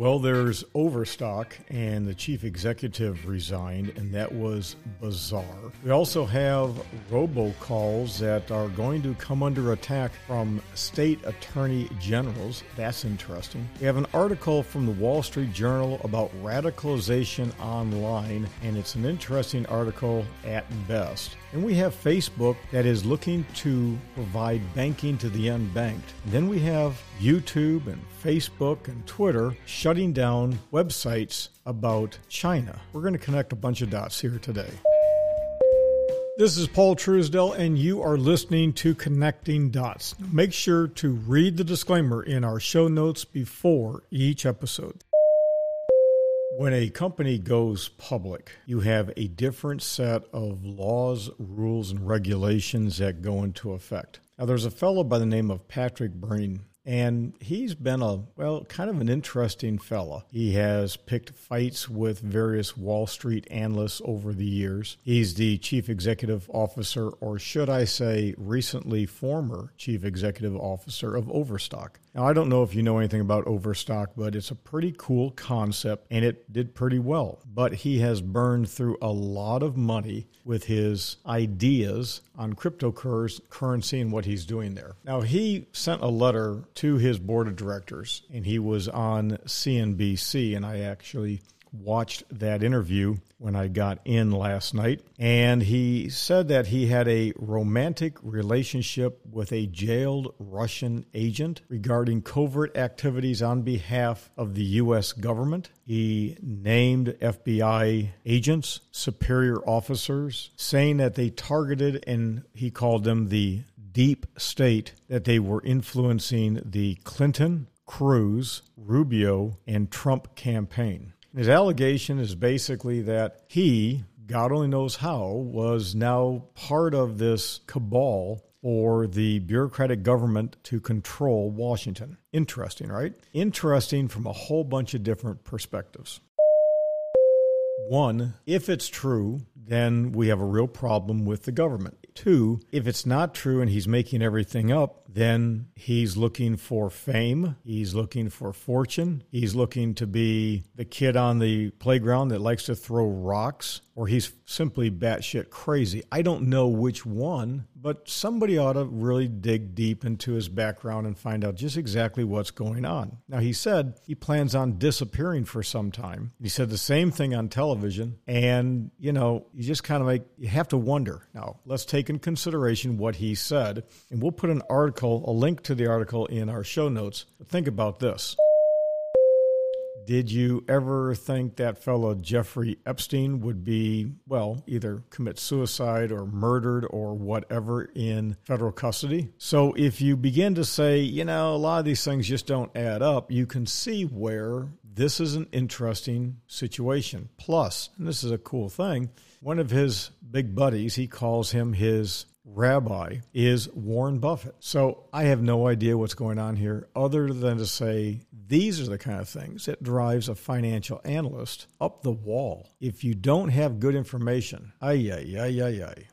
Well, there's Overstock, and the chief executive resigned, and that was bizarre. We also have robocalls that are going to come under attack from state attorney generals. That's interesting. We have an article from the Wall Street Journal about radicalization online, and it's an interesting article at best. And we have Facebook that is looking to provide banking to the unbanked. Then we have YouTube and Facebook and Twitter shutting down websites about China. We're going to connect a bunch of dots here today. This is Paul Truesdell, and you are listening to Connecting Dots. Make sure to read the disclaimer in our show notes before each episode. When a company goes public, you have a different set of laws, rules, and regulations that go into effect. Now, there's a fellow by the name of Patrick Byrne and he's been a, well, kind of an interesting fella. He has picked fights with various Wall Street analysts over the years. He's the chief executive officer, or should I say, recently former chief executive officer of Overstock. Now, I don't know if you know anything about Overstock, but it's a pretty cool concept and it did pretty well. But he has burned through a lot of money with his ideas on cryptocurrency and what he's doing there. Now, he sent a letter to his board of directors and he was on CNBC, and I actually watched that interview when I got in last night, and he said that he had a romantic relationship with a jailed Russian agent regarding covert activities on behalf of the U.S. government. He named FBI agents, superior officers, saying that they targeted and he called them the deep state, that they were influencing the Clinton, Cruz, Rubio, and Trump campaign. His allegation is basically that he, God only knows how, was now part of this cabal for the bureaucratic government to control Washington. Interesting, right? Interesting from a whole bunch of different perspectives. One, if it's true, then we have a real problem with the government. Two, if it's not true and he's making everything up, then he's looking for fame. He's looking for fortune. He's looking to be the kid on the playground that likes to throw rocks, or he's simply batshit crazy. I don't know which one, but somebody ought to really dig deep into his background and find out just exactly what's going on. Now, he said he plans on disappearing for some time. He said the same thing on television, and, you know, you just kind of like, you have to wonder. Now, let's take in consideration what he said, and we'll put an article article, a link to the article in our show notes. Think about this. Did you ever think that fellow Jeffrey Epstein would be, well, either commit suicide or murdered or whatever in federal custody? So if you begin to say, you know, a lot of these things just don't add up, you can see where this is an interesting situation. Plus, and this is a cool thing, one of his big buddies, he calls him his rabbi is Warren Buffett. So I have no idea what's going on here other than to say these are the kind of things that drives a financial analyst up the wall. If you don't have good information, ay, ay, ay, ay, ay.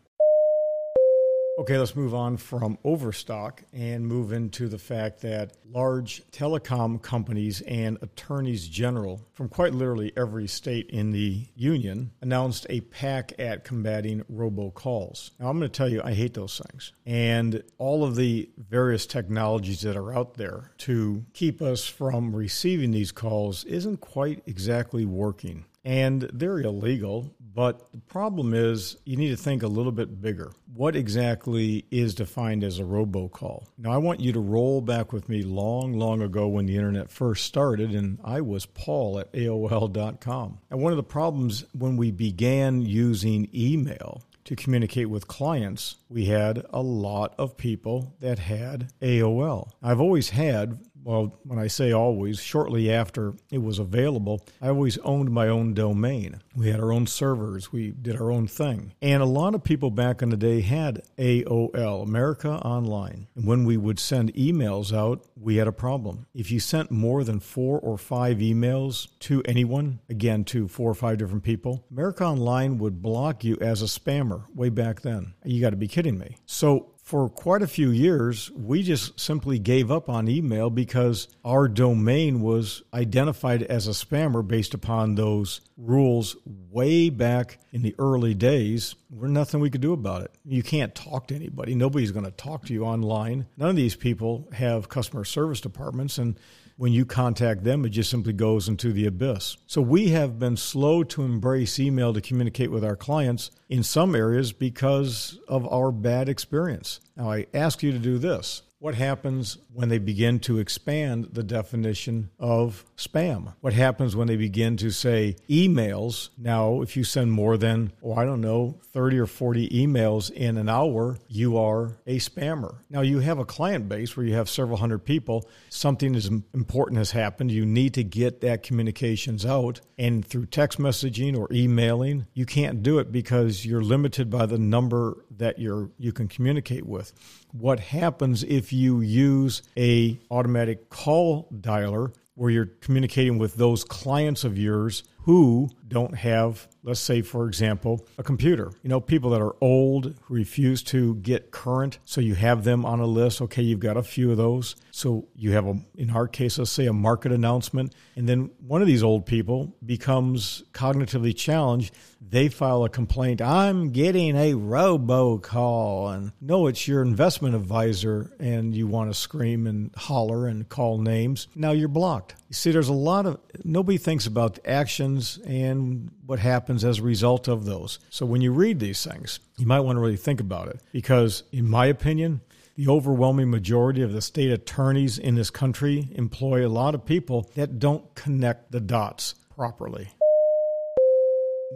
Okay, let's move on from overstock and move into the fact that large telecom companies and attorneys general from quite literally every state in the union announced a pack at combating robocalls. Now, I'm going to tell you, I hate those things. And all of the various technologies that are out there to keep us from receiving these calls isn't quite exactly working and they're illegal. But the problem is, you need to think a little bit bigger. What exactly is defined as a robocall? Now, I want you to roll back with me long, long ago when the internet first started, and I was Paul at AOL.com. And one of the problems when we began using email to communicate with clients, we had a lot of people that had AOL. I've always had well, when I say always, shortly after it was available, I always owned my own domain. We had our own servers, we did our own thing. And a lot of people back in the day had AOL, America Online. And when we would send emails out, we had a problem. If you sent more than four or five emails to anyone, again, to four or five different people, America Online would block you as a spammer way back then. You got to be kidding me. So for quite a few years, we just simply gave up on email because our domain was identified as a spammer based upon those rules way back in the early days. There's nothing we could do about it. You can't talk to anybody. Nobody's going to talk to you online. None of these people have customer service departments, and when you contact them, it just simply goes into the abyss. So we have been slow to embrace email to communicate with our clients in some areas because of our bad experience. Now, I ask you to do this what happens when they begin to expand the definition of spam? What happens when they begin to say emails? Now, if you send more than, oh, I don't know, 30 or 40 emails in an hour, you are a spammer. Now, you have a client base where you have several hundred people. Something is important has happened. You need to get that communications out. And through text messaging or emailing, you can't do it because you're limited by the number that you're, you can communicate with what happens if you use a automatic call dialer where you're communicating with those clients of yours who don't have, let's say, for example, a computer. You know, people that are old refuse to get current. So you have them on a list. Okay, you've got a few of those. So you have, a, in our case, let's say a market announcement. And then one of these old people becomes cognitively challenged. They file a complaint. I'm getting a robocall. And no, it's your investment advisor. And you want to scream and holler and call names. Now you're blocked. You see, there's a lot of, nobody thinks about actions and what happens as a result of those. So when you read these things, you might want to really think about it because, in my opinion, the overwhelming majority of the state attorneys in this country employ a lot of people that don't connect the dots properly.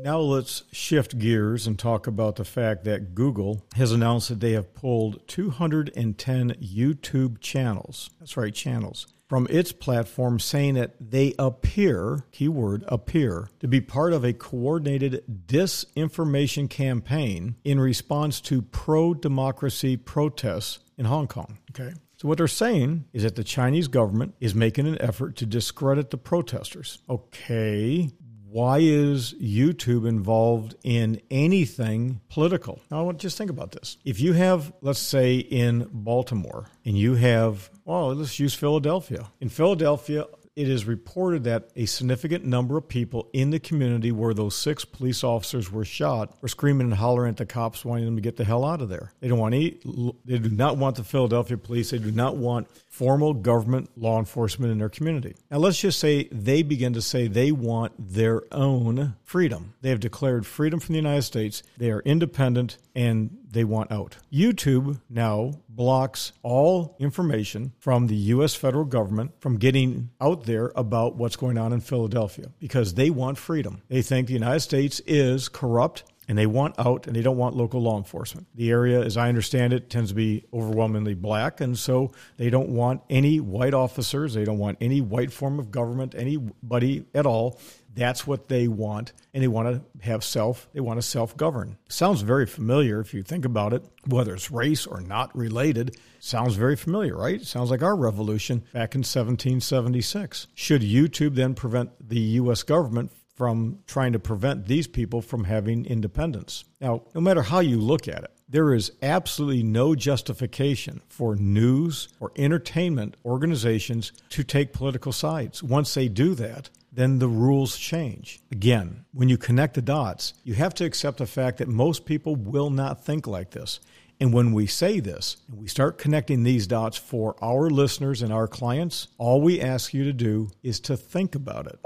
Now let's shift gears and talk about the fact that Google has announced that they have pulled 210 YouTube channels. That's right, channels from its platform saying that they appear, keyword appear, to be part of a coordinated disinformation campaign in response to pro democracy protests in Hong Kong. Okay. So, what they're saying is that the Chinese government is making an effort to discredit the protesters. Okay, why is YouTube involved in anything political? Now, just think about this. If you have, let's say, in Baltimore, and you have, well, let's use Philadelphia. In Philadelphia, it is reported that a significant number of people in the community where those six police officers were shot were screaming and hollering at the cops, wanting them to get the hell out of there. They don't want any, they do not want the Philadelphia police. They do not want formal government law enforcement in their community. Now, let's just say they begin to say they want their own freedom. They have declared freedom from the United States. They are independent and they want out. YouTube now blocks all information from the U.S. federal government from getting out there about what's going on in Philadelphia because they want freedom. They think the United States is corrupt and they want out and they don't want local law enforcement. The area, as I understand it, tends to be overwhelmingly black, and so they don't want any white officers, they don't want any white form of government, anybody at all. That's what they want, and they want to have self, they want to self govern. Sounds very familiar if you think about it, whether it's race or not related. Sounds very familiar, right? Sounds like our revolution back in 1776. Should YouTube then prevent the U.S. government from trying to prevent these people from having independence. Now, no matter how you look at it, there is absolutely no justification for news or entertainment organizations to take political sides. Once they do that, then the rules change. Again, when you connect the dots, you have to accept the fact that most people will not think like this. And when we say this, and we start connecting these dots for our listeners and our clients, all we ask you to do is to think about it.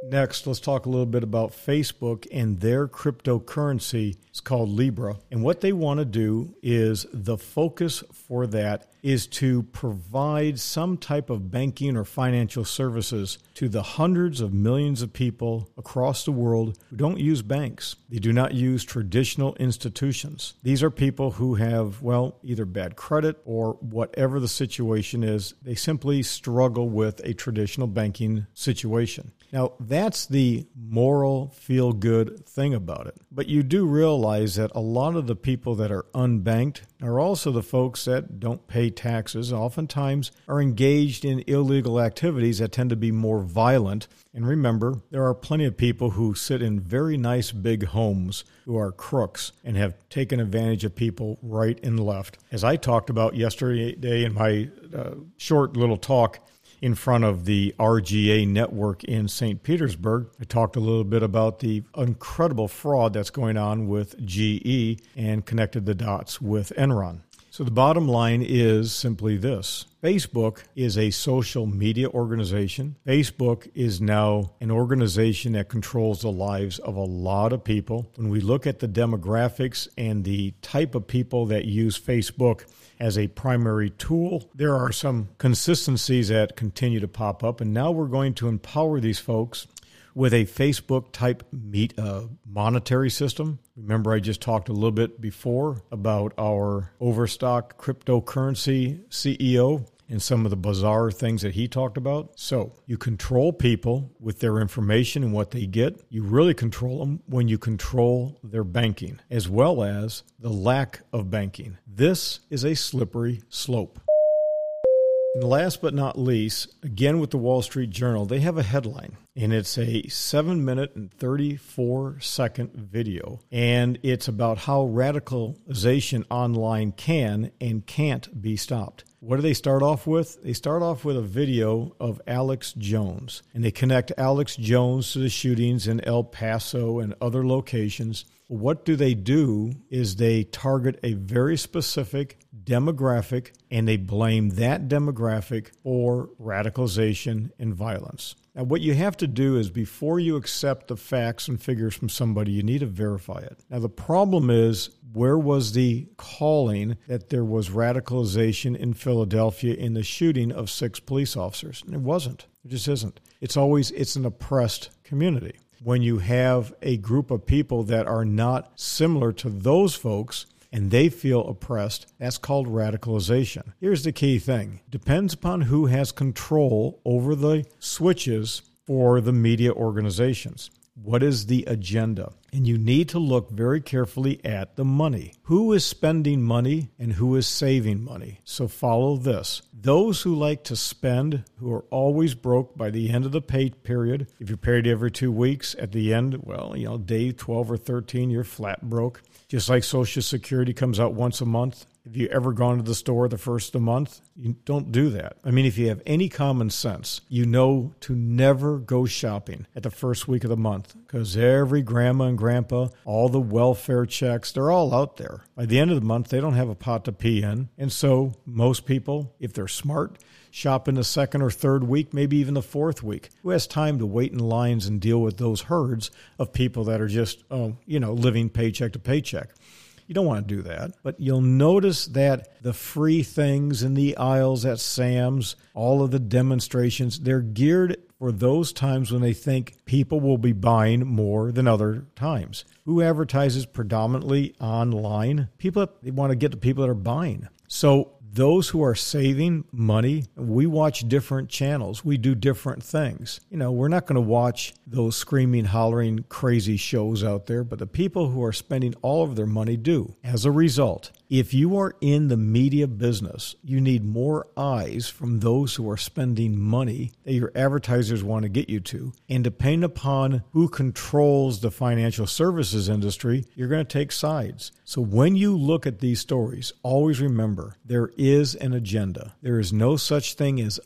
Next, let's talk a little bit about Facebook and their cryptocurrency. It's called Libra. And what they want to do is the focus for that is to provide some type of banking or financial services to the hundreds of millions of people across the world who don't use banks. They do not use traditional institutions. These are people who have, well, either bad credit or whatever the situation is, they simply struggle with a traditional banking situation. Now, that's the moral, feel good thing about it. But you do realize that a lot of the people that are unbanked are also the folks that don't pay taxes, oftentimes are engaged in illegal activities that tend to be more violent. And remember, there are plenty of people who sit in very nice big homes who are crooks and have taken advantage of people right and left. As I talked about yesterday in my uh, short little talk, in front of the RGA network in St. Petersburg. I talked a little bit about the incredible fraud that's going on with GE and connected the dots with Enron. So the bottom line is simply this Facebook is a social media organization. Facebook is now an organization that controls the lives of a lot of people. When we look at the demographics and the type of people that use Facebook, as a primary tool. There are some consistencies that continue to pop up, and now we're going to empower these folks with a Facebook type meet uh, monetary system. Remember, I just talked a little bit before about our overstock cryptocurrency CEO and some of the bizarre things that he talked about. So you control people with their information and what they get. You really control them when you control their banking, as well as the lack of banking. This is a slippery slope. And last but not least, again with the Wall Street Journal, they have a headline, and it's a seven minute and 34 second video. And it's about how radicalization online can and can't be stopped. What do they start off with? They start off with a video of Alex Jones, and they connect Alex Jones to the shootings in El Paso and other locations. What do they do is they target a very specific demographic and they blame that demographic for radicalization and violence. Now, what you have to do is before you accept the facts and figures from somebody, you need to verify it. Now, the problem is where was the calling that there was radicalization in Philadelphia in the shooting of six police officers? And it wasn't. It just isn't. It's always it's an oppressed community. When you have a group of people that are not similar to those folks and they feel oppressed, that's called radicalization. Here's the key thing. Depends upon who has control over the switches for the media organizations. What is the agenda? And you need to look very carefully at the money. Who is spending money and who is saving money? So follow this. Those who like to spend, who are always broke by the end of the pay period, if you're paid every two weeks, at the end, well, you know, day 12 or 13, you're flat broke. Just like Social Security comes out once a month, have you ever gone to the store the first of the month? You don't do that. I mean, if you have any common sense, you know to never go shopping at the first week of the month because every grandma and grandpa, all the welfare checks, they're all out there. By the end of the month, they don't have a pot to pee in. And so most people, if they're smart, shop in the second or third week, maybe even the fourth week. Who has time to wait in lines and deal with those herds of people that are just, oh, you know, living paycheck to paycheck? You don't want to do that. But you'll notice that the free things in the aisles at Sam's, all of the demonstrations, they're geared for those times when they think people will be buying more than other times. Who advertises predominantly online? People they want to get the people that are buying. So those who are saving money, we watch different channels. We do different things. You know, we're not going to watch those screaming, hollering, crazy shows out there, but the people who are spending all of their money do. As a result, if you are in the media business, you need more eyes from those who are spending money that your advertisers want to get you to. And depending upon who controls the financial services industry, you're going to take sides. So when you look at these stories, always remember there is an agenda. There is no such thing as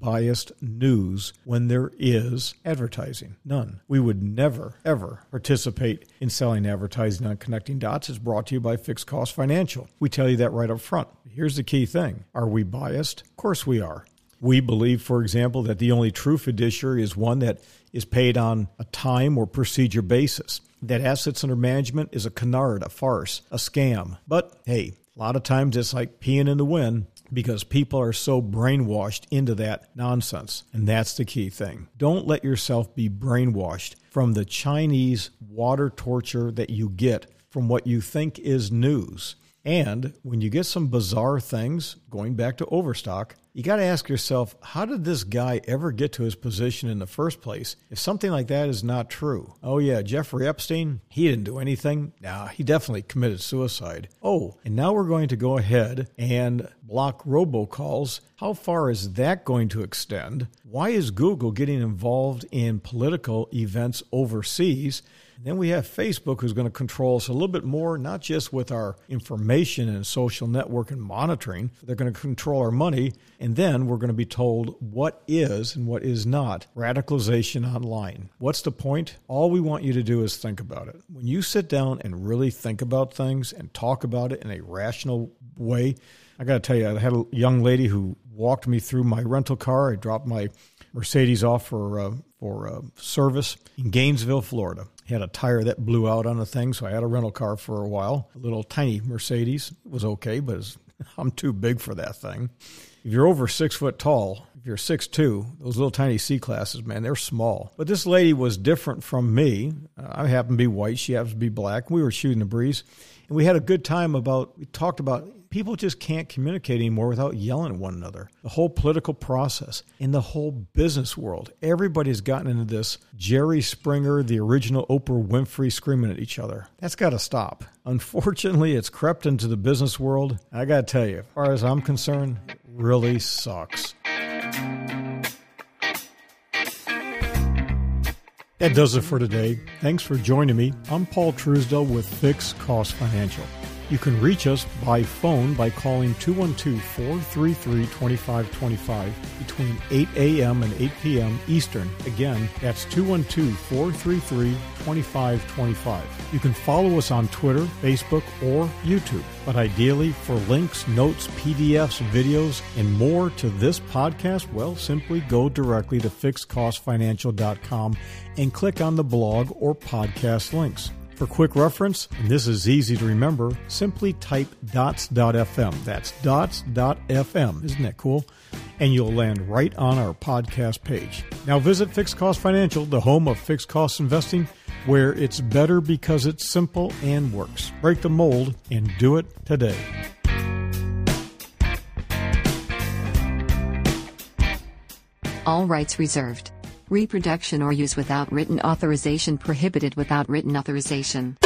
unbiased news when there is advertising. None. We would never, ever participate in selling advertising on Connecting Dots. It's brought to you by Fixed Cost Financial. We tell you that right up front. Here's the key thing Are we biased? Of course we are. We believe, for example, that the only true fiduciary is one that is paid on a time or procedure basis. That assets under management is a canard, a farce, a scam. But hey, a lot of times it's like peeing in the wind because people are so brainwashed into that nonsense. And that's the key thing. Don't let yourself be brainwashed from the Chinese water torture that you get from what you think is news. And when you get some bizarre things, going back to Overstock, you got to ask yourself, how did this guy ever get to his position in the first place if something like that is not true? Oh, yeah, Jeffrey Epstein, he didn't do anything. Nah, he definitely committed suicide. Oh, and now we're going to go ahead and block robocalls. How far is that going to extend? Why is Google getting involved in political events overseas? Then we have Facebook, who's going to control us a little bit more, not just with our information and social network and monitoring, they're going to control our money. And then we're going to be told what is and what is not radicalization online. What's the point? All we want you to do is think about it. When you sit down and really think about things and talk about it in a rational way, I got to tell you, I had a young lady who walked me through my rental car. I dropped my Mercedes off for uh, for uh, service in Gainesville, Florida had a tire that blew out on the thing, so I had a rental car for a while. A little tiny Mercedes it was okay, but I'm too big for that thing. If you're over six foot tall, if you're six two, those little tiny C classes, man, they're small. But this lady was different from me. Uh, I happen to be white; she happens to be black. We were shooting the breeze, and we had a good time about. We talked about people just can't communicate anymore without yelling at one another. The whole political process in the whole business world, everybody's gotten into this Jerry Springer, the original Oprah Winfrey screaming at each other. That's got to stop. Unfortunately, it's crept into the business world. I got to tell you, as far as I'm concerned, it really sucks. That does it for today. Thanks for joining me. I'm Paul Truesdell with Fixed Cost Financial. You can reach us by phone by calling 212 433 2525 between 8 a.m. and 8 p.m. Eastern. Again, that's 212 433 2525. You can follow us on Twitter, Facebook, or YouTube. But ideally, for links, notes, PDFs, videos, and more to this podcast, well, simply go directly to fixedcostfinancial.com and click on the blog or podcast links. For quick reference, and this is easy to remember, simply type dots.fm. That's dots.fm. Isn't that cool? And you'll land right on our podcast page. Now visit Fixed Cost Financial, the home of fixed cost investing, where it's better because it's simple and works. Break the mold and do it today. All rights reserved. Reproduction or use without written authorization prohibited without written authorization.